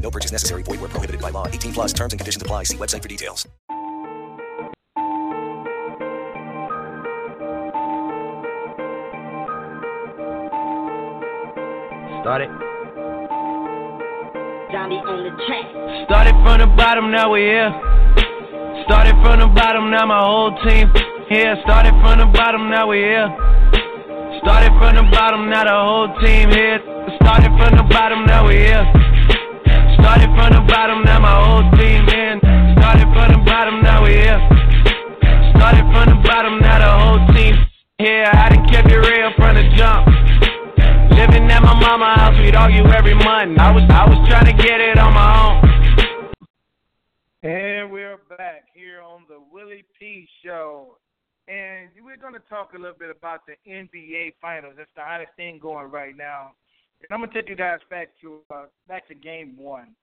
No purchase necessary. Void where prohibited by law. 18 plus terms and conditions apply. See website for details. Start it. Johnny on the track. Started from the bottom, now we're here. Started from the bottom, now my whole team here. Started from the bottom, now we're here. Started from the bottom, now the whole team here. Started from the bottom, now we're here. Started from the bottom, now my whole team in. Started from the bottom, now we here. Started from the bottom, now the whole team here. I done kept it real from the jump. Living at my mama house, we'd argue every month. I was I was trying to get it on my own. And we're back here on the Willie P Show. And we're going to talk a little bit about the NBA Finals. That's the hottest thing going right now. And I'm to take you guys back to uh, back to Game One,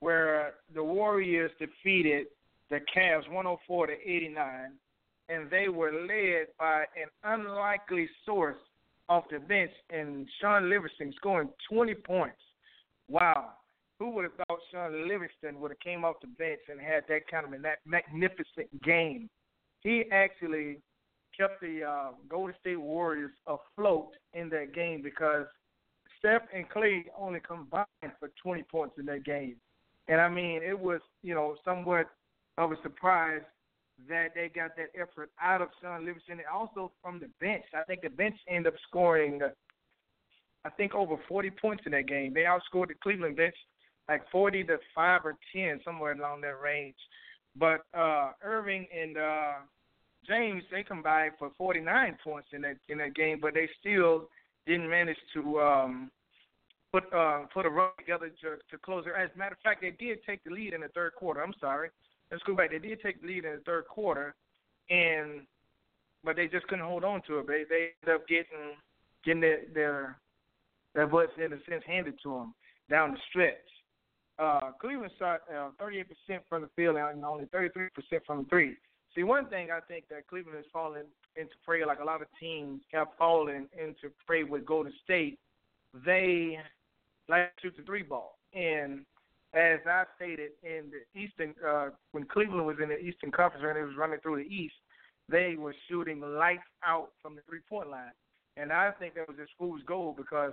where the Warriors defeated the Cavs 104 to 89, and they were led by an unlikely source off the bench and Shaun Livingston scoring 20 points. Wow. Who would have thought Shaun Livingston would have came off the bench and had that kind of a magnificent game? He actually kept the uh, Golden State Warriors afloat in that game because Steph and Klay only combined for 20 points in that game. And I mean, it was, you know, somewhat of a surprise that they got that effort out of Shaun Livingston and also from the bench. I think the bench ended up scoring, I think, over 40 points in that game. They outscored the Cleveland bench like 40 to 5 or 10, somewhere along that range. But uh, Irving and uh, James, they combined for 49 points in that in that game, but they still didn't manage to um, put uh, put a run together to, to close it. As a matter of fact, they did take the lead in the third quarter. I'm sorry let's go back. They did take the lead in the third quarter, and but they just couldn't hold on to it. They they ended up getting getting their their, their butts in a sense handed to them down the stretch. Uh, Cleveland shot uh, 38% from the field and only 33% from three. See, one thing I think that Cleveland has fallen into prey, like a lot of teams have fallen into prey with Golden State, they like to shoot the three ball. And as I stated in the Eastern, uh, when Cleveland was in the Eastern Conference and it was running through the East, they were shooting lights out from the three point line. And I think that was this fool's goal because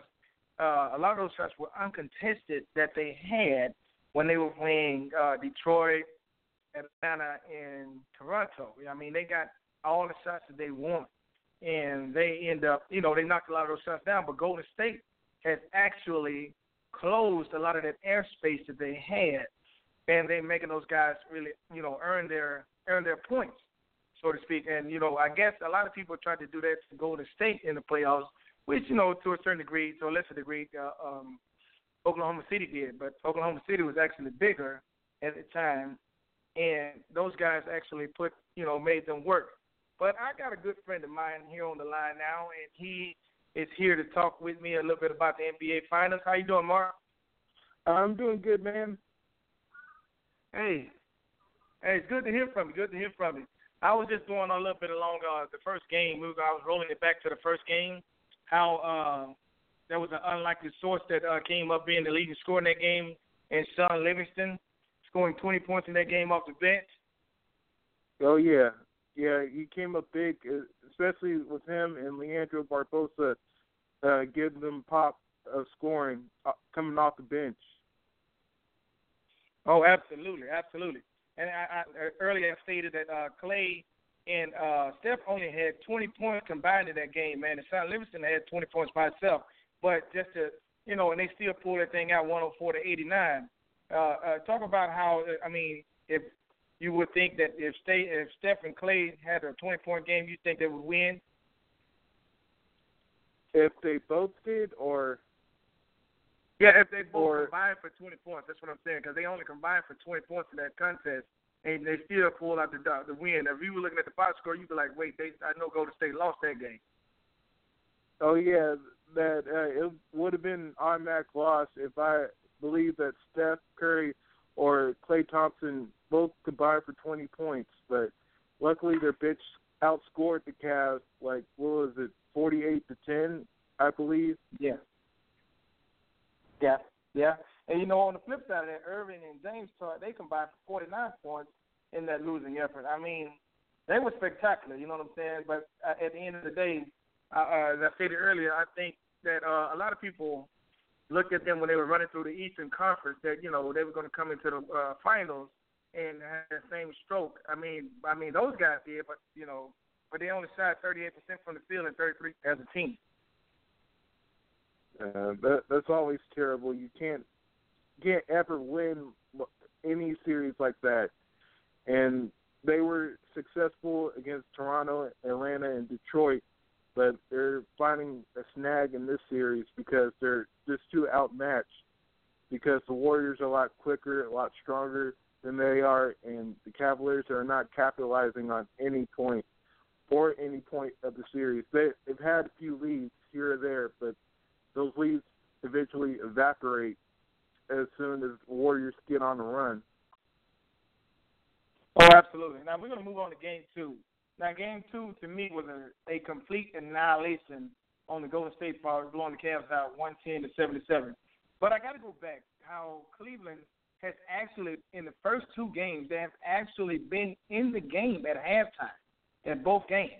uh, a lot of those shots were uncontested that they had when they were playing uh, Detroit, Atlanta, and Toronto. I mean, they got all the shots that they want, and they end up, you know, they knocked a lot of those shots down. But Golden State has actually closed a lot of that airspace that they had, and they're making those guys really, you know, earn their earn their points, so to speak. And you know, I guess a lot of people tried to do that to Golden State in the playoffs, which you know, to a certain degree, to a lesser degree, uh, um, Oklahoma City did. But Oklahoma City was actually bigger at the time, and those guys actually put, you know, made them work. But I got a good friend of mine here on the line now, and he is here to talk with me a little bit about the NBA Finals. How you doing, Mark? I'm doing good, man. Hey, hey, it's good to hear from you. Good to hear from you. I was just going a little bit along uh, the first game. I was rolling it back to the first game. How uh, there was an unlikely source that uh, came up being the leading scorer in that game, and Shaun Livingston scoring 20 points in that game off the bench. Oh yeah, yeah, he came up big, uh, especially with him and Leandro Barbosa uh, giving them pop of scoring uh, coming off the bench. Oh, absolutely, absolutely. And I, I earlier I stated that uh, Klay and uh, Steph only had 20 points combined in that game, man. And Sean Livingston had 20 points by himself. But just to, you know, and they still pulled that thing out 104 to 89. Uh, uh, talk about how, I mean, if you would think that if Stay, if Steph and Klay had a 20 point game, you think they would win? If they both did, or yeah, if they both or, combined for 20 points, that's what I'm saying. Because they only combined for 20 points in that contest, and they still pulled out the the win. If you were looking at the box score, you'd be like, wait, they I know Golden State lost that game. Oh yeah, that uh, it would have been automatic loss if I believe that Steph Curry or Klay Thompson both combined for 20 points, but luckily their bitch outscored the Cavs like what was it, 48 to 10, I believe. Yeah. Yeah, yeah. And you know, on the flip side of that, Irving and James taught they combined for 49 points in that losing effort. I mean, they were spectacular. You know what I'm saying? But uh, at the end of the day, uh, uh, as I stated earlier, I think that uh, a lot of people looked at them when they were running through the Eastern Conference that you know they were going to come into the uh, finals and have the same stroke. I mean, I mean those guys did, but you know, but they only shot 38% from the field and 33 as a team. Uh, that that's always terrible. You can't can't ever win any series like that. And they were successful against Toronto, Atlanta, and Detroit, but they're finding a snag in this series because they're just too outmatched. Because the Warriors are a lot quicker, a lot stronger than they are, and the Cavaliers are not capitalizing on any point or any point of the series. They, they've had a few leads here or there, but those leads eventually evaporate as soon as the Warriors get on the run. Oh, absolutely. Now we're going to move on to game two. Now, game two to me was a, a complete annihilation on the Golden State part, blowing the Cavs out 110 to 77. But I got to go back how Cleveland has actually, in the first two games, they have actually been in the game at halftime in both games.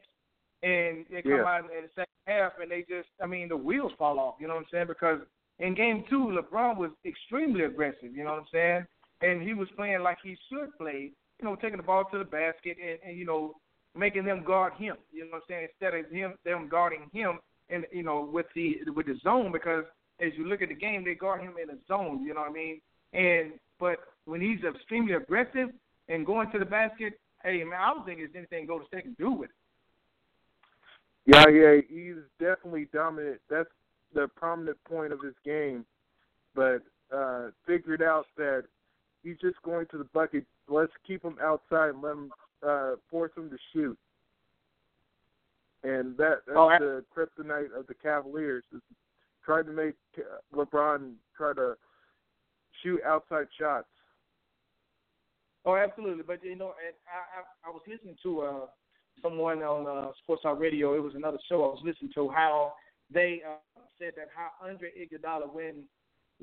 And they come yeah. out in the second half and they just, I mean, the wheels fall off, you know what I'm saying? Because in game two, LeBron was extremely aggressive, you know what I'm saying? And he was playing like he should play, you know, taking the ball to the basket and, and you know, making them guard him, you know what I'm saying? Instead of him them guarding him and you know, with the with the zone because as you look at the game, they guard him in a zone, you know what I mean? And but when he's extremely aggressive and going to the basket, hey man, I don't think there's anything Golden State can do with it. Yeah, yeah, he's definitely dominant. That's the prominent point of his game. But uh figured out that he's just going to the bucket. Let's keep him outside and let him uh force him to shoot. And that that's oh, the kryptonite of the Cavaliers is trying to make LeBron try to shoot outside shots. Oh, absolutely. But you know, and I I, I was listening to uh someone on uh, Sports Talk Radio. It was another show I was listening to how they uh, said that how Andre Iguodala when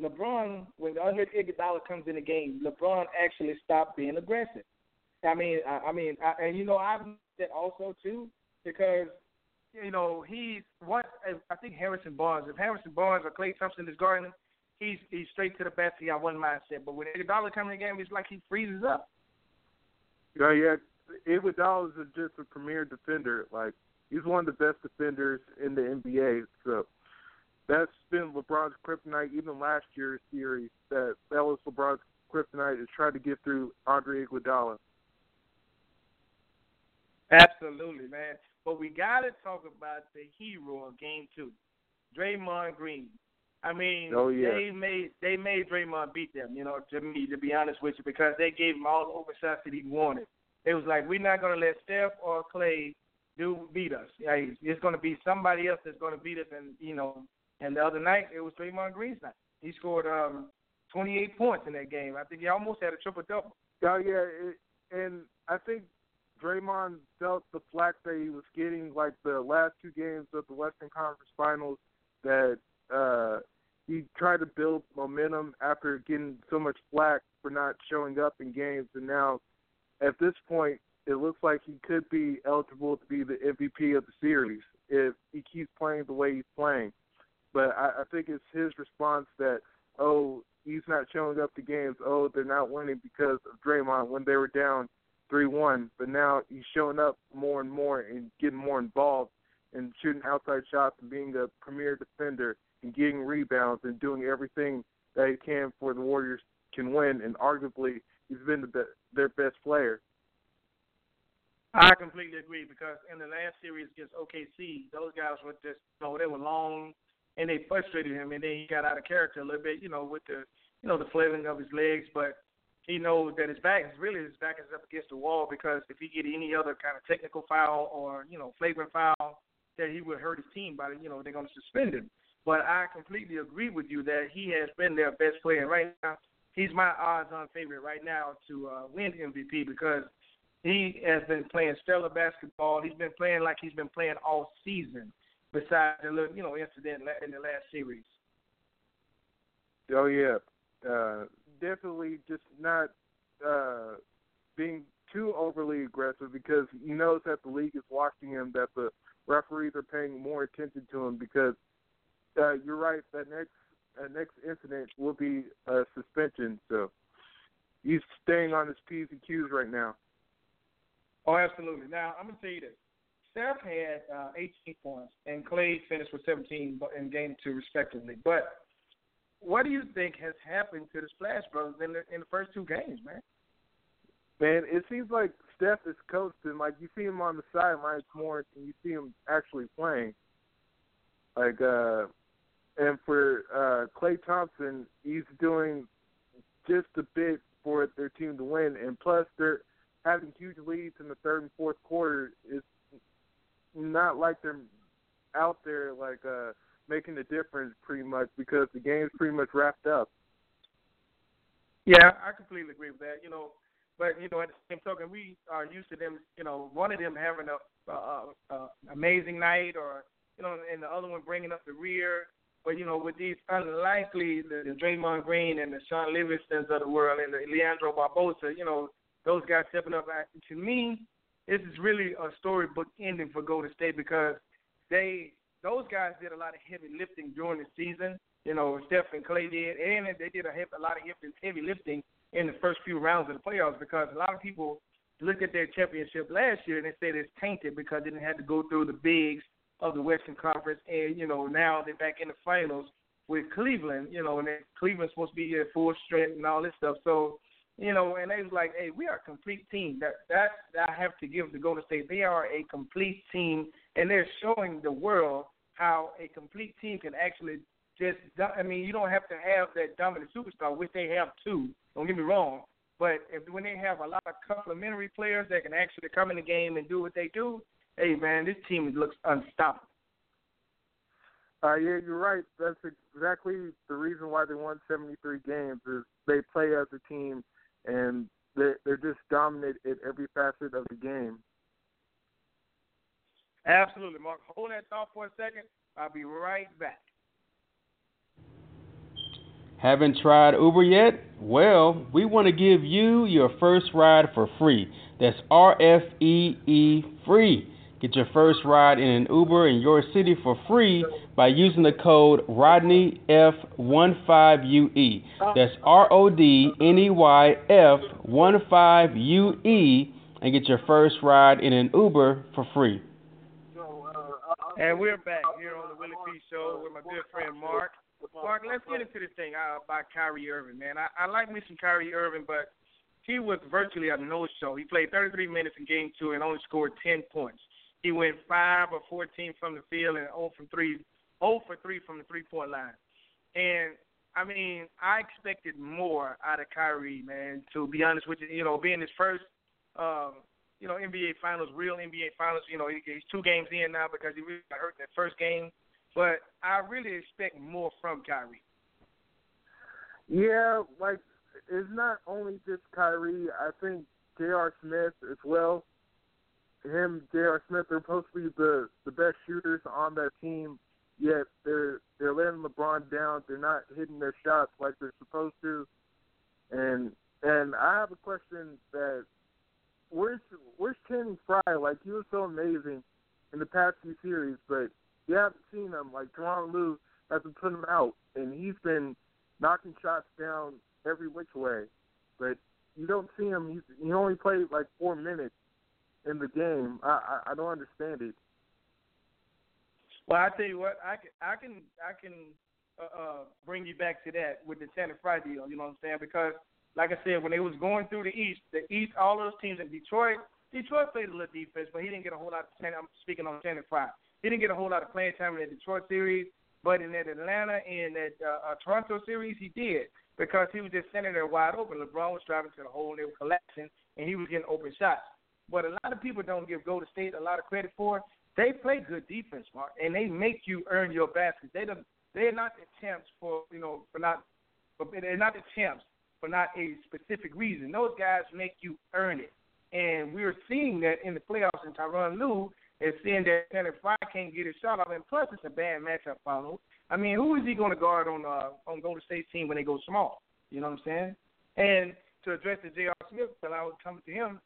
LeBron when Andre Iguodala comes in the game, LeBron actually stopped being aggressive. I mean, I, I mean, I, and you know, I've said also too because you know he's what I think Harrison Barnes. If Harrison Barnes or Klay Thompson is guarding him, he's he's straight to the basket on one mindset. But when Iguodala comes in the game, it's like he freezes up. Yeah, yeah. Iguodala is just a premier defender. Like he's one of the best defenders in the NBA. So that's been LeBron's kryptonite. Even last year's series, that that was LeBron's kryptonite is trying to get through Andre Iguodala. Absolutely, man. But we got to talk about the hero of Game Two, Draymond Green. I mean, oh, yeah. they made they made Draymond beat them. You know, to me, to be honest with you, because they gave him all the open that he wanted. It was like we're not going to let Steph or Klay do beat us. Yeah, it's going to be somebody else that's going to beat us. And you know, and the other night it was Draymond Green's night. He scored um 28 points in that game. I think he almost had a triple double. Oh yeah, it, and I think Draymond felt the flack that he was getting, like the last two games of the Western Conference Finals, that uh, he tried to build momentum after getting so much flack for not showing up in games, and now at this point, it looks like he could be eligible to be the MVP of the series if he keeps playing the way he's playing. But I, I think it's his response that, oh, he's not showing up to games. Oh, they're not winning because of Draymond when they were down three one, but now he's showing up more and more and getting more involved and shooting outside shots and being a premier defender and getting rebounds and doing everything that he can for the Warriors can win. And arguably, he's been the be- their best player. I completely agree because in the last series against OKC, those guys were just you know they were long and they frustrated him, and then he got out of character a little bit, you know, with the you know the flailing of his legs. But he knows that his back is really his back is up against the wall because if he get any other kind of technical foul or you know flagrant foul, that he would hurt his team by you know they're going to suspend him. But I completely agree with you that he has been their best player. Right now, he's my odds-on favorite right now to uh, win MVP because he has been playing stellar basketball. He's been playing like he's been playing all season, besides the little you know incident in the last series. Oh yeah, uh, definitely just not uh, being too overly aggressive because he knows that the league is watching him, that the referees are paying more attention to him because uh, you're right. That next uh, next incident will be a suspension. So he's staying on his p's and q's right now. Oh, absolutely. Now I'm gonna tell you this. Steph had uh, 18 points, and Klay finished with 17 in game two, respectively. But what do you think has happened to the Splash Brothers in the in the first two games, man? Man, it seems like Steph is coasting. Like you see him on the sidelines more than you see him actually playing. Like, uh and for uh Klay Thompson, he's doing just a bit for their team to win, and plus they're having huge leads in the third and fourth quarter. It's not like they're out there like uh making a difference pretty much because the game's pretty much wrapped up. Yeah, I completely agree with that. You know, but you know, at the same token, we are used to them. You know, one of them having a, a, a amazing night, or you know, and the other one bringing up the rear. But you know, with these unlikely the, the Draymond Green and the Shaun Livingstons of the world and the Leandro Barbosa, you know, those guys stepping up. To me, this is really a storybook ending for Golden State because they those guys did a lot of heavy lifting during the season. You know, Steph and Klay did, and they did a, a lot of heavy lifting in the first few rounds of the playoffs because a lot of people look at their championship last year and they said it's tainted because they didn't have to go through the bigs of the Western Conference, and you know now they're back in the finals with Cleveland. You know, and Cleveland's supposed to be at full strength and all this stuff. So, you know, and they was like, hey, we are a complete team. That that, that I have to give to Golden State. They are a complete team, and they're showing the world how a complete team can actually just. I mean, you don't have to have that dominant superstar, which they have too. Don't get me wrong, but if when they have a lot of complementary players that can actually come in the game and do what they do, hey man, this team looks unstoppable. Uh, yeah, you're right. That's exactly the reason why they won 73 games. Is they play as a team, and they're, they're just dominant in every facet of the game. Absolutely, Mark. Hold that thought for a second. I'll be right back. Haven't tried Uber yet? Well, we want to give you your first ride for free. That's R F E E free. Get your first ride in an Uber in your city for free by using the code Rodney RodneyF15UE. That's R O D N E Y F 15UE and get your first ride in an Uber for free. And we're back here on the Willie P. Show with my good friend Mark. Mark, let's get into this thing uh, about Kyrie Irving, man. I, I like me some Kyrie Irving, but he was virtually a no-show. He played 33 minutes in Game Two and only scored 10 points. He went five or 14 from the field and 0 from three, 0 for three from the three-point line. And I mean, I expected more out of Kyrie, man. To be honest with you, you know, being his first um, you know, NBA Finals, real NBA Finals. You know, he's two games in now because he really got hurt in that first game. But I really expect more from Kyrie. Yeah, like it's not only just Kyrie. I think J.R. Smith as well. Him, J.R. Smith, they're supposed to be the the best shooters on that team. Yet they're they're letting LeBron down. They're not hitting their shots like they're supposed to. And and I have a question that where's where's Channing Frye? Like he was so amazing in the past few series, but you haven't seen him. Like Tyronn Lue hasn't put him out, and he's been knocking shots down every which way. But you don't see him. He's he only played like four minutes in the game. I I, I don't understand it. Well, I tell you what, I can I can I can uh, uh, bring you back to that with the Channing Frye deal. You know what I'm saying? Because like I said, when they was going through the East, the East, all those teams in Detroit, Detroit played a little defense, but he didn't get a whole lot of. I'm speaking on Channing Frye. He didn't get a whole lot of playing time in the Detroit series. But in that Atlanta and that uh, uh, Toronto series, he did because he was just standing there wide open. LeBron was driving to the hole and they were collapsing, and he was getting open shots. But a lot of people don't give Golden State a lot of credit for. They play good defense, Mark, and they make you earn your baskets. They don't. They're not the champs for you know for not. For, they're not the champs for not a specific reason. Those guys make you earn it, and we're seeing that in the playoffs. And Tyronn Lue is seeing that Channing Frye can't get his shot off, and plus it's a bad matchup final. I mean, who is he going to guard on uh, on Golden State's team when they go small? You know what I'm saying? And to address the J.R. Smith, but I was coming to him.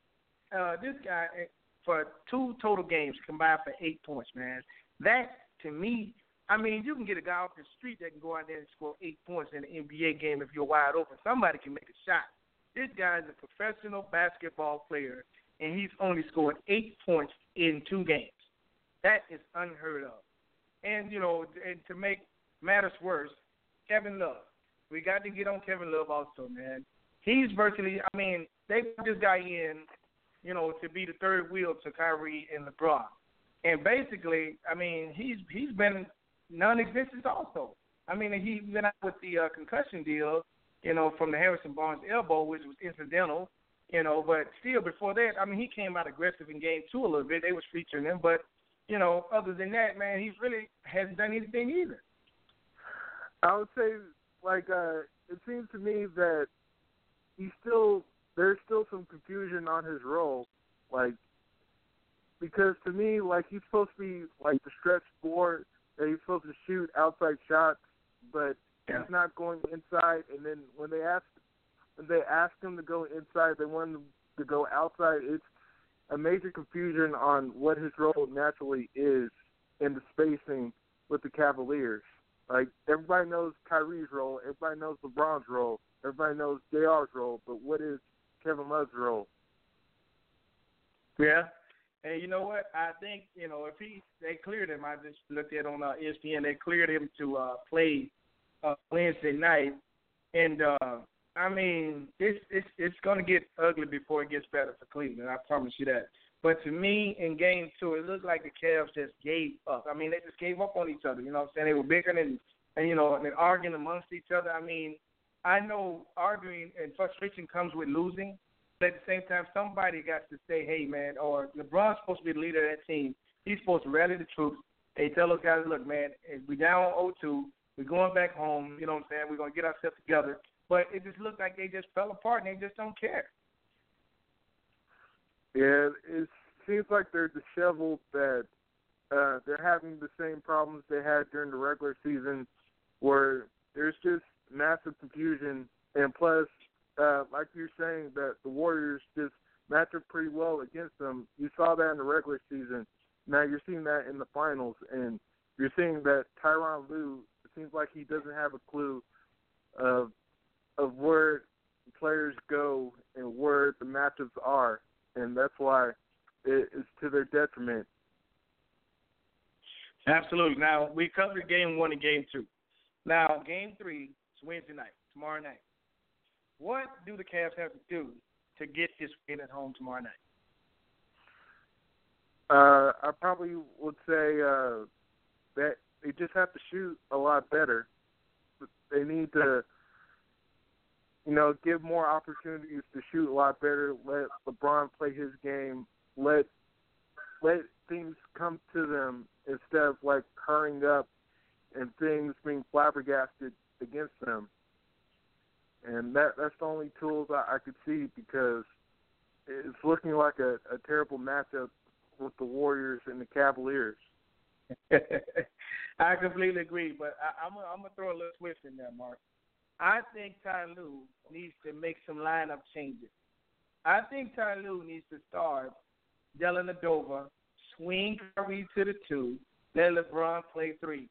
Uh, this guy eh, for two total games combined for eight points, man. That to me, I mean, you can get a guy off the street that can go out there and score eight points in an NBA game if you're wide open. Somebody can make a shot. This guy is a professional basketball player, and he's only scored eight points in two games. That is unheard of. And you know, and to make matters worse, Kevin Love. We got to get on Kevin Love also, man. He's virtually. I mean, they put this guy in, you know, to be the third wheel to Kyrie and LeBron. And basically, I mean, he's he's been non-existent also. I mean, he went out with the uh, concussion deal, you know, from the Harrison Barnes elbow, which was incidental, you know. But still, before that, I mean, he came out aggressive in game two a little bit. They was featuring him, but you know, other than that, man, he's really hasn't done anything either. I would say, like, uh, it seems to me that he's still there's still some confusion on his role, like, because to me, like, he's supposed to be like the stretch four that he's supposed to shoot outside shots, but yeah. he's not going inside. And then when they ask when they ask him to go inside, they want him to go outside. It's a major confusion on what his role naturally is in the spacing with the Cavaliers. Like everybody knows Kyrie's role, everybody knows LeBron's role, everybody knows JR's role, but what is Kevin Love's role? Yeah, and you know what? I think you know if he they cleared him. I just looked at on uh, ESPN. They cleared him to uh, play uh, Wednesday night, and uh, I mean it's it's it's going to get ugly before it gets better for Cleveland. I promise you that. But to me, in game two, it looked like the Cavs just gave up. I mean, they just gave up on each other. You know what I'm saying? They were bickering and, and you know, and arguing amongst each other. I mean, I know arguing and frustration comes with losing, but at the same time, somebody got to say, hey, man, or LeBron's supposed to be the leader of that team. He's supposed to rally the troops. They tell those guys, look, man, we down 0-2. We're going back home. You know what I'm saying? We're going to get ourselves together. But it just looked like they just fell apart and they just don't care. Yeah, it seems like they're disheveled. That uh, they're having the same problems they had during the regular season, where there's just massive confusion, and plus, uh, like you're saying, that the Warriors just match up pretty well against them. You saw that in the regular season. Now you're seeing that in the finals, and you're seeing that Tyronn Lue. Seems like he doesn't have a clue of of where players go and where the matchups are and that's why it is to their detriment. Absolutely. Now we covered game one and game two. Now game three is Wednesday night, tomorrow night. What do the Cavs have to do to get this win at home tomorrow night? Uh, I probably would say uh, that they just have to shoot a lot better. They need to you know, give more opportunities to shoot a lot better. Let LeBron play his game. Let let things come to them instead of like hurrying up and things being flabbergasted against them. And that that's the only tools I, I could see because it's looking like a, a terrible matchup with the Warriors and the Cavaliers. I completely agree, but I, I'm gonna, I'm gonna throw a little twist in there, Mark. I think Ty Lue needs to make some lineup changes. I think Ty Lue needs to start Dellavedova, swing Kyrie to the two, let LeBron play three,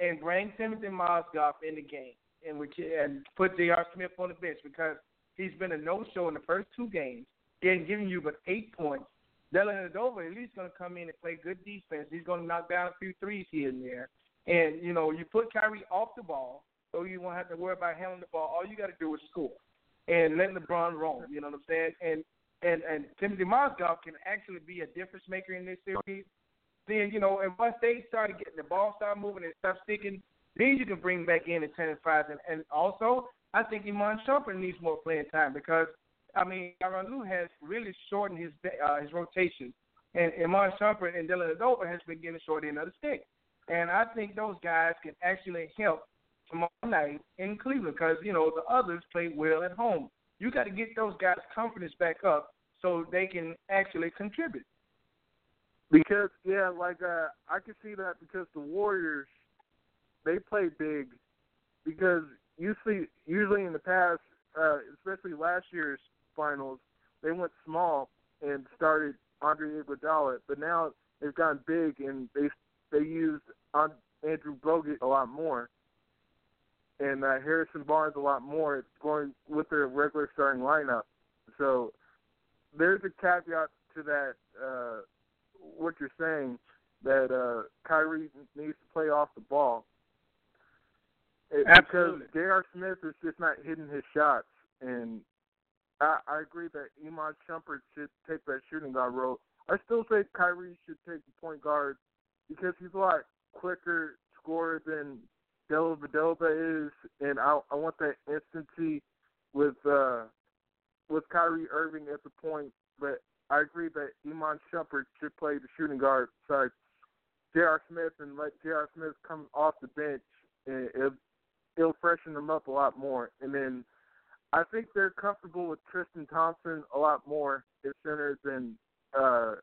and bring Timothy Mozgov in the game and, we can, and put J.R. Smith on the bench because he's been a no-show in the first two games. He hasn't given you but eight points. Dellavedova at least going to come in and play good defense. He's going to knock down a few threes here and there. And, you know, you put Kyrie off the ball – so you won't have to worry about handling the ball. All you got to do is score and let LeBron roam. You know what I'm saying? And and and Timothy Mozgov can actually be a difference maker in this series. Then you know, and once they started getting the ball, start moving and stop sticking, Then you can bring back in the Channing Fryes, and, and also I think Iman Shumpert needs more playing time because I mean Lue has really shortened his uh, his rotation, and Iman Shumpert and Dellavedova has been getting short end of the stick, and I think those guys can actually help tomorrow night in Cleveland because you know the others play well at home. You got to get those guys' confidence back up so they can actually contribute. Because yeah, like uh, I can see that because the Warriors they play big because usually usually in the past, uh, especially last year's finals, they went small and started Andre Iguodala, but now they've gotten big and they they used Andrew Bogut a lot more and uh, Harrison Barnes a lot more going with their regular starting lineup. So there's a caveat to that. Uh, what you're saying that uh, Kyrie needs to play off the ball. It, because J.R. Smith is just not hitting his shots, and I, I agree that Iman Shumpert should take that shooting guard role. I still think Kyrie should take the point guard because he's a lot quicker scorer than Dellavedova is, and I I want that instancy with uh with Kyrie Irving at the point, but I agree that Iman Shumpert should play the shooting guard side. J.R. Smith and let J.R. Smith come off the bench, and it'll, it'll freshen them up a lot more. And then I think they're comfortable with Tristan Thompson a lot more at center than uh,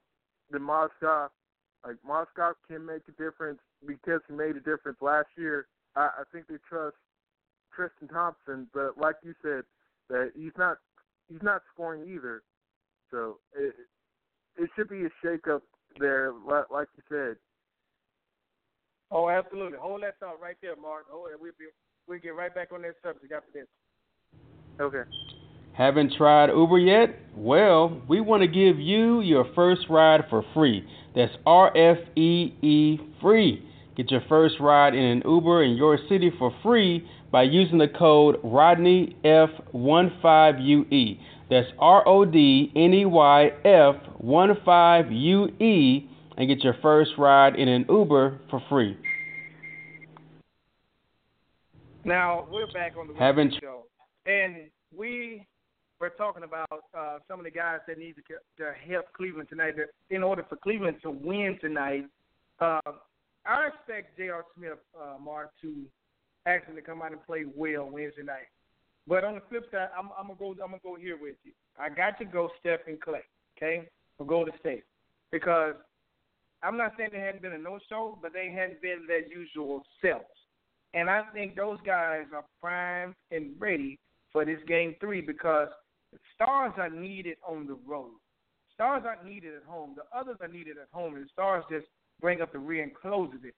than Mozgov. Like Mozgov can make a difference because he made a difference last year I, I think they trust Tristan Thompson, but like you said, that he's not he's not scoring either. So it it should be a shakeup there, like, you said. Oh, absolutely. Hold that thought right there, Mark. Hold it. We'll be we'll get right back on that subject after this. Okay. Haven't tried Uber yet? Well, we want to give you your first ride for free. That's R F E E free. Get your first ride in an Uber in your city for free by using the code Rodney RODNEYF15UE. That's R O D N E Y F 15 U E and get your first ride in an Uber for free. Now, we're back on the Haven't show. And we were talking about uh, some of the guys that need to, to help Cleveland tonight. In order for Cleveland to win tonight, uh, I expect J.R. Smith, uh, Mark, to actually come out and play well Wednesday night. But on the flip side, I'm, I'm gonna go. I'm gonna go here with you. I got to go Stephen Klay, okay, for Golden State, because I'm not saying they hadn't been a no-show, but they hadn't been their usual selves. And I think those guys are primed and ready for this game three because stars are needed on the road. Stars aren't needed at home. The others are needed at home, and stars just bring up the rear and closes it.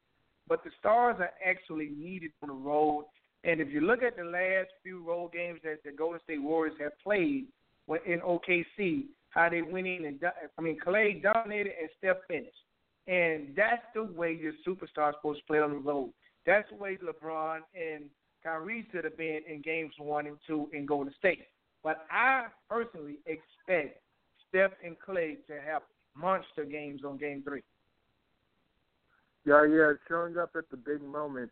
But the stars are actually needed on the road. And if you look at the last few road games that the Golden State Warriors have played in OKC, how they went in and I mean Klay dominated and Steph finished, and that's the way your superstar is supposed to play on the road. That's the way LeBron and Kyrie should have been in games one and two in Golden State. But I personally expect Steph and Klay to have monster games on Game Three. Yeah, yeah, showing up at the big moment.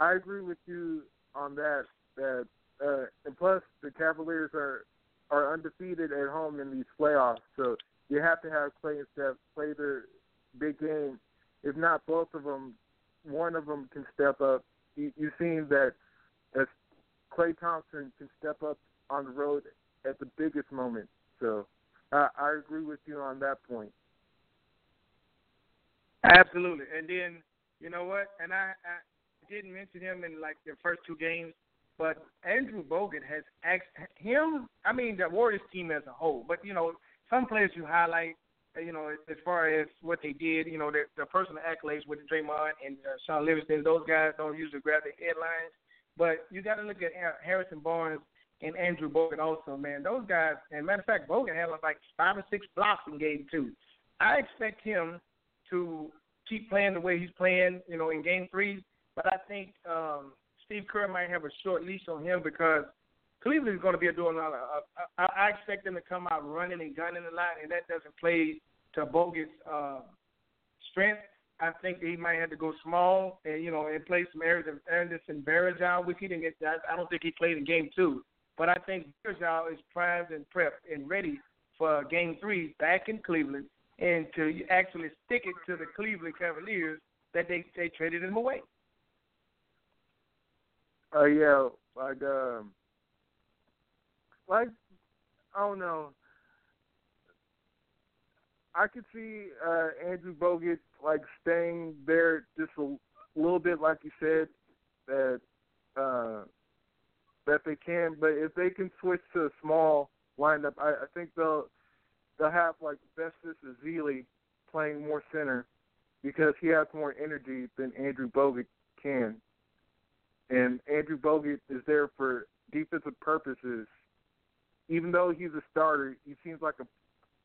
I agree with you on that. That uh, and plus the Cavaliers are are undefeated at home in these playoffs, so you have to have Klay and Steph play their big game. If not both of them, one of them can step up. You, you've seen that as Klay Thompson can step up on the road at the biggest moment. So I, I agree with you on that point. Absolutely. And then you know what? And I, I didn't mention him in like the first two games, but Andrew Bogut has asked him. I mean, the Warriors team as a whole. But you know, some players you highlight. You know, as far as what they did, you know, the, the personal accolades with Draymond and uh, Shaun Livingston, those guys don't usually grab the headlines. But you got to look at Harrison Barnes and Andrew Bogut also, man. Those guys, and matter of fact, Bogut had like five or six blocks in game two. I expect him to keep playing the way he's playing, you know, in game three. But I think um, Steve Kerr might have a short leash on him because Cleveland is going to be a lot. Of, uh, I expect them to come out running and gunning a lot, and that doesn't play to Bogut's uh, strength. I think he might have to go small and you know and play some Anderson, Anderson Varejao, which he didn't get. I don't think he played in game two, but I think Varejao is primed and prepped and ready for game three back in Cleveland and to actually stick it to the Cleveland Cavaliers that they they traded him away. Uh yeah, like um, like I don't know. I could see uh Andrew Bogut like staying there just a little bit, like you said, that uh that they can. But if they can switch to a small lineup, I, I think they'll they'll have like Festus Ezeli playing more center because he has more energy than Andrew Bogut can. And Andrew Bogut is there for defensive purposes. Even though he's a starter, he seems like a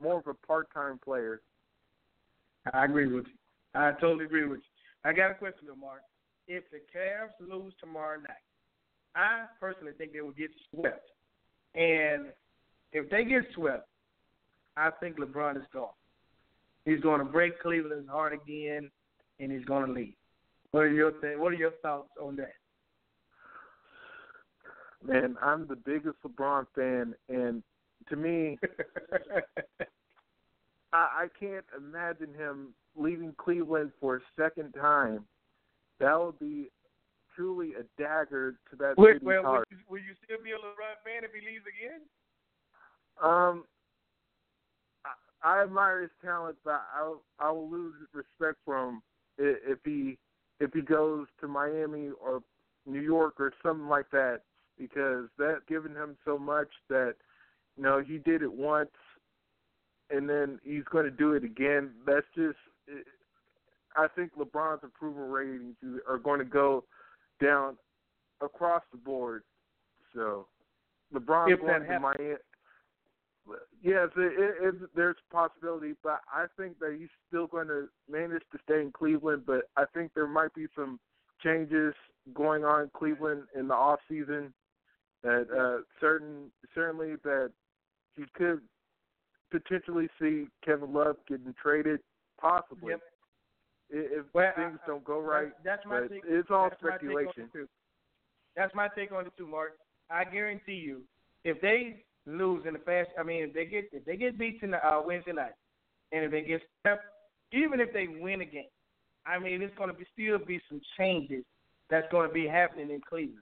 more of a part-time player. I agree with you. I totally agree with you. I got a question, Mark. If the Cavs lose tomorrow night, I personally think they will get swept. And if they get swept, I think LeBron is gone. He's going to break Cleveland's heart again, and he's going to leave. What are your th- What are your thoughts on that? Man, I'm the biggest LeBron fan, and to me, I, I can't imagine him leaving Cleveland for a second time. That would be truly a dagger to that Wait, city's well, heart. will you, will you still be a LeBron fan if he leaves again? Um, I, I admire his talent, but I I will lose respect for him if he if he goes to Miami or New York or something like that because that given him so much that you know he did it once and then he's going to do it again. That's just I think LeBron's approval ratings are going to go down across the board. So LeBron If going to. Miami. Yes, it, it, there's a possibility, but I think that he's still going to manage to stay in Cleveland. But I think there might be some changes going on in Cleveland in the off season. That uh, certain certainly that he could potentially see Kevin Love getting traded, possibly Yep. if Well, things I- don't go right. That's, my take. it's all that's my take speculation. it. That's my take on it too, Mark. I guarantee you, if they lose in the fast, I mean, if they get if they get beat tonight, uh, Wednesday night, and if they get swept, even if they win a game, I mean, it's going to be still be some changes that's going to be happening in Cleveland.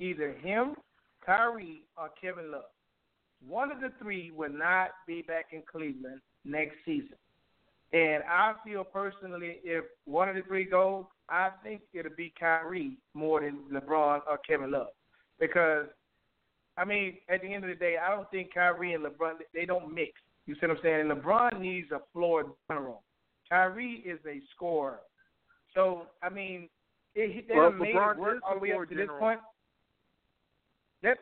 Either him, Kyrie, or Kevin Love. One of the three will not be back in Cleveland next season. And I feel personally, if one of the three goes, I think it'll be Kyrie more than LeBron or Kevin Love, because I mean, at the end of the day, I don't think Kyrie and LeBron they don't mix. You see what I'm saying? And LeBron needs a floor general. Kyrie is a scorer. So I mean, it, they Well, made LeBron it work all the the way up to this point. Yep.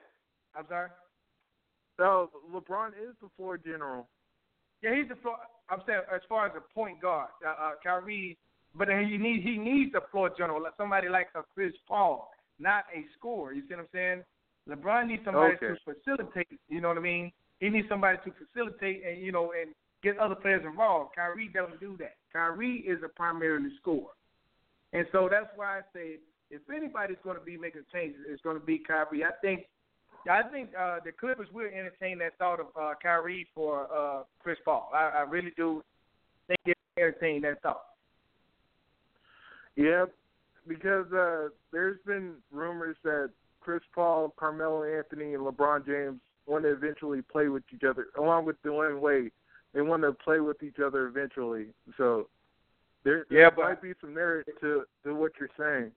I'm sorry. So LeBron is the floor general. Yeah, he's the floor. I'm saying as far as a point guard, uh, uh, Kyrie, but he needs he needs a floor general, like somebody like a Chris Paul, not a scorer. You see what I'm saying? LeBron needs somebody Okay. to facilitate. You know what I mean? He needs somebody to facilitate and you know and get other players involved. Kyrie doesn't do that. Kyrie is a primarily scorer, and so that's why I say if anybody's going to be making changes, it's going to be Kyrie. I think. I think uh, the Clippers will entertain that thought of uh, Kyrie for uh, Chris Paul. I, I really do think they entertain that thought. Yeah, because uh, there's been rumors that Chris Paul, Carmelo Anthony, and LeBron James want to eventually play with each other, along with Dwyane Wade. They want to play with each other eventually. So there, Yeah, there but- might be some merit to to what you're saying.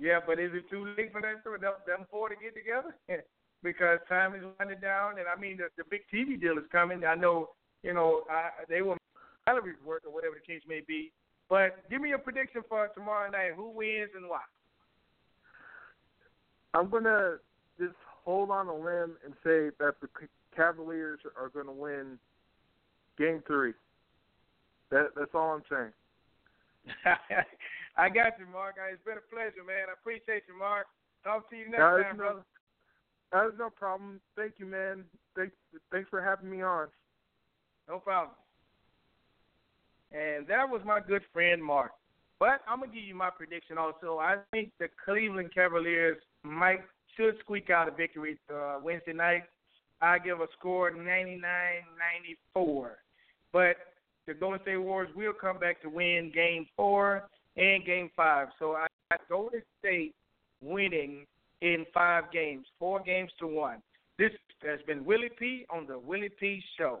Yeah, but is it too late for them, them, them four to get together? because time is winding down, and I mean the, the big TV deal is coming. I know, you know, I, they will salary work or whatever the case may be. But give me a prediction for tomorrow night. Who wins and why? I'm gonna just hold on a limb and say that the Cavaliers are going to win Game Three. That that's all I'm saying. I got you, Mark. It's been a pleasure, man. I appreciate you, Mark. Talk to you next it's time, no- brother. That was no problem. Thank you, man. Thanks thanks for having me on. No problem. And that was my good friend Mark. But I'm gonna give you my prediction also. I think the Cleveland Cavaliers might should squeak out a victory uh, Wednesday night. I give a score 99-94. But the Golden State Warriors will come back to win Game Four and Game Five. So I got Golden State winning in five games, four games to one. This has been Willie P on the Willie P Show.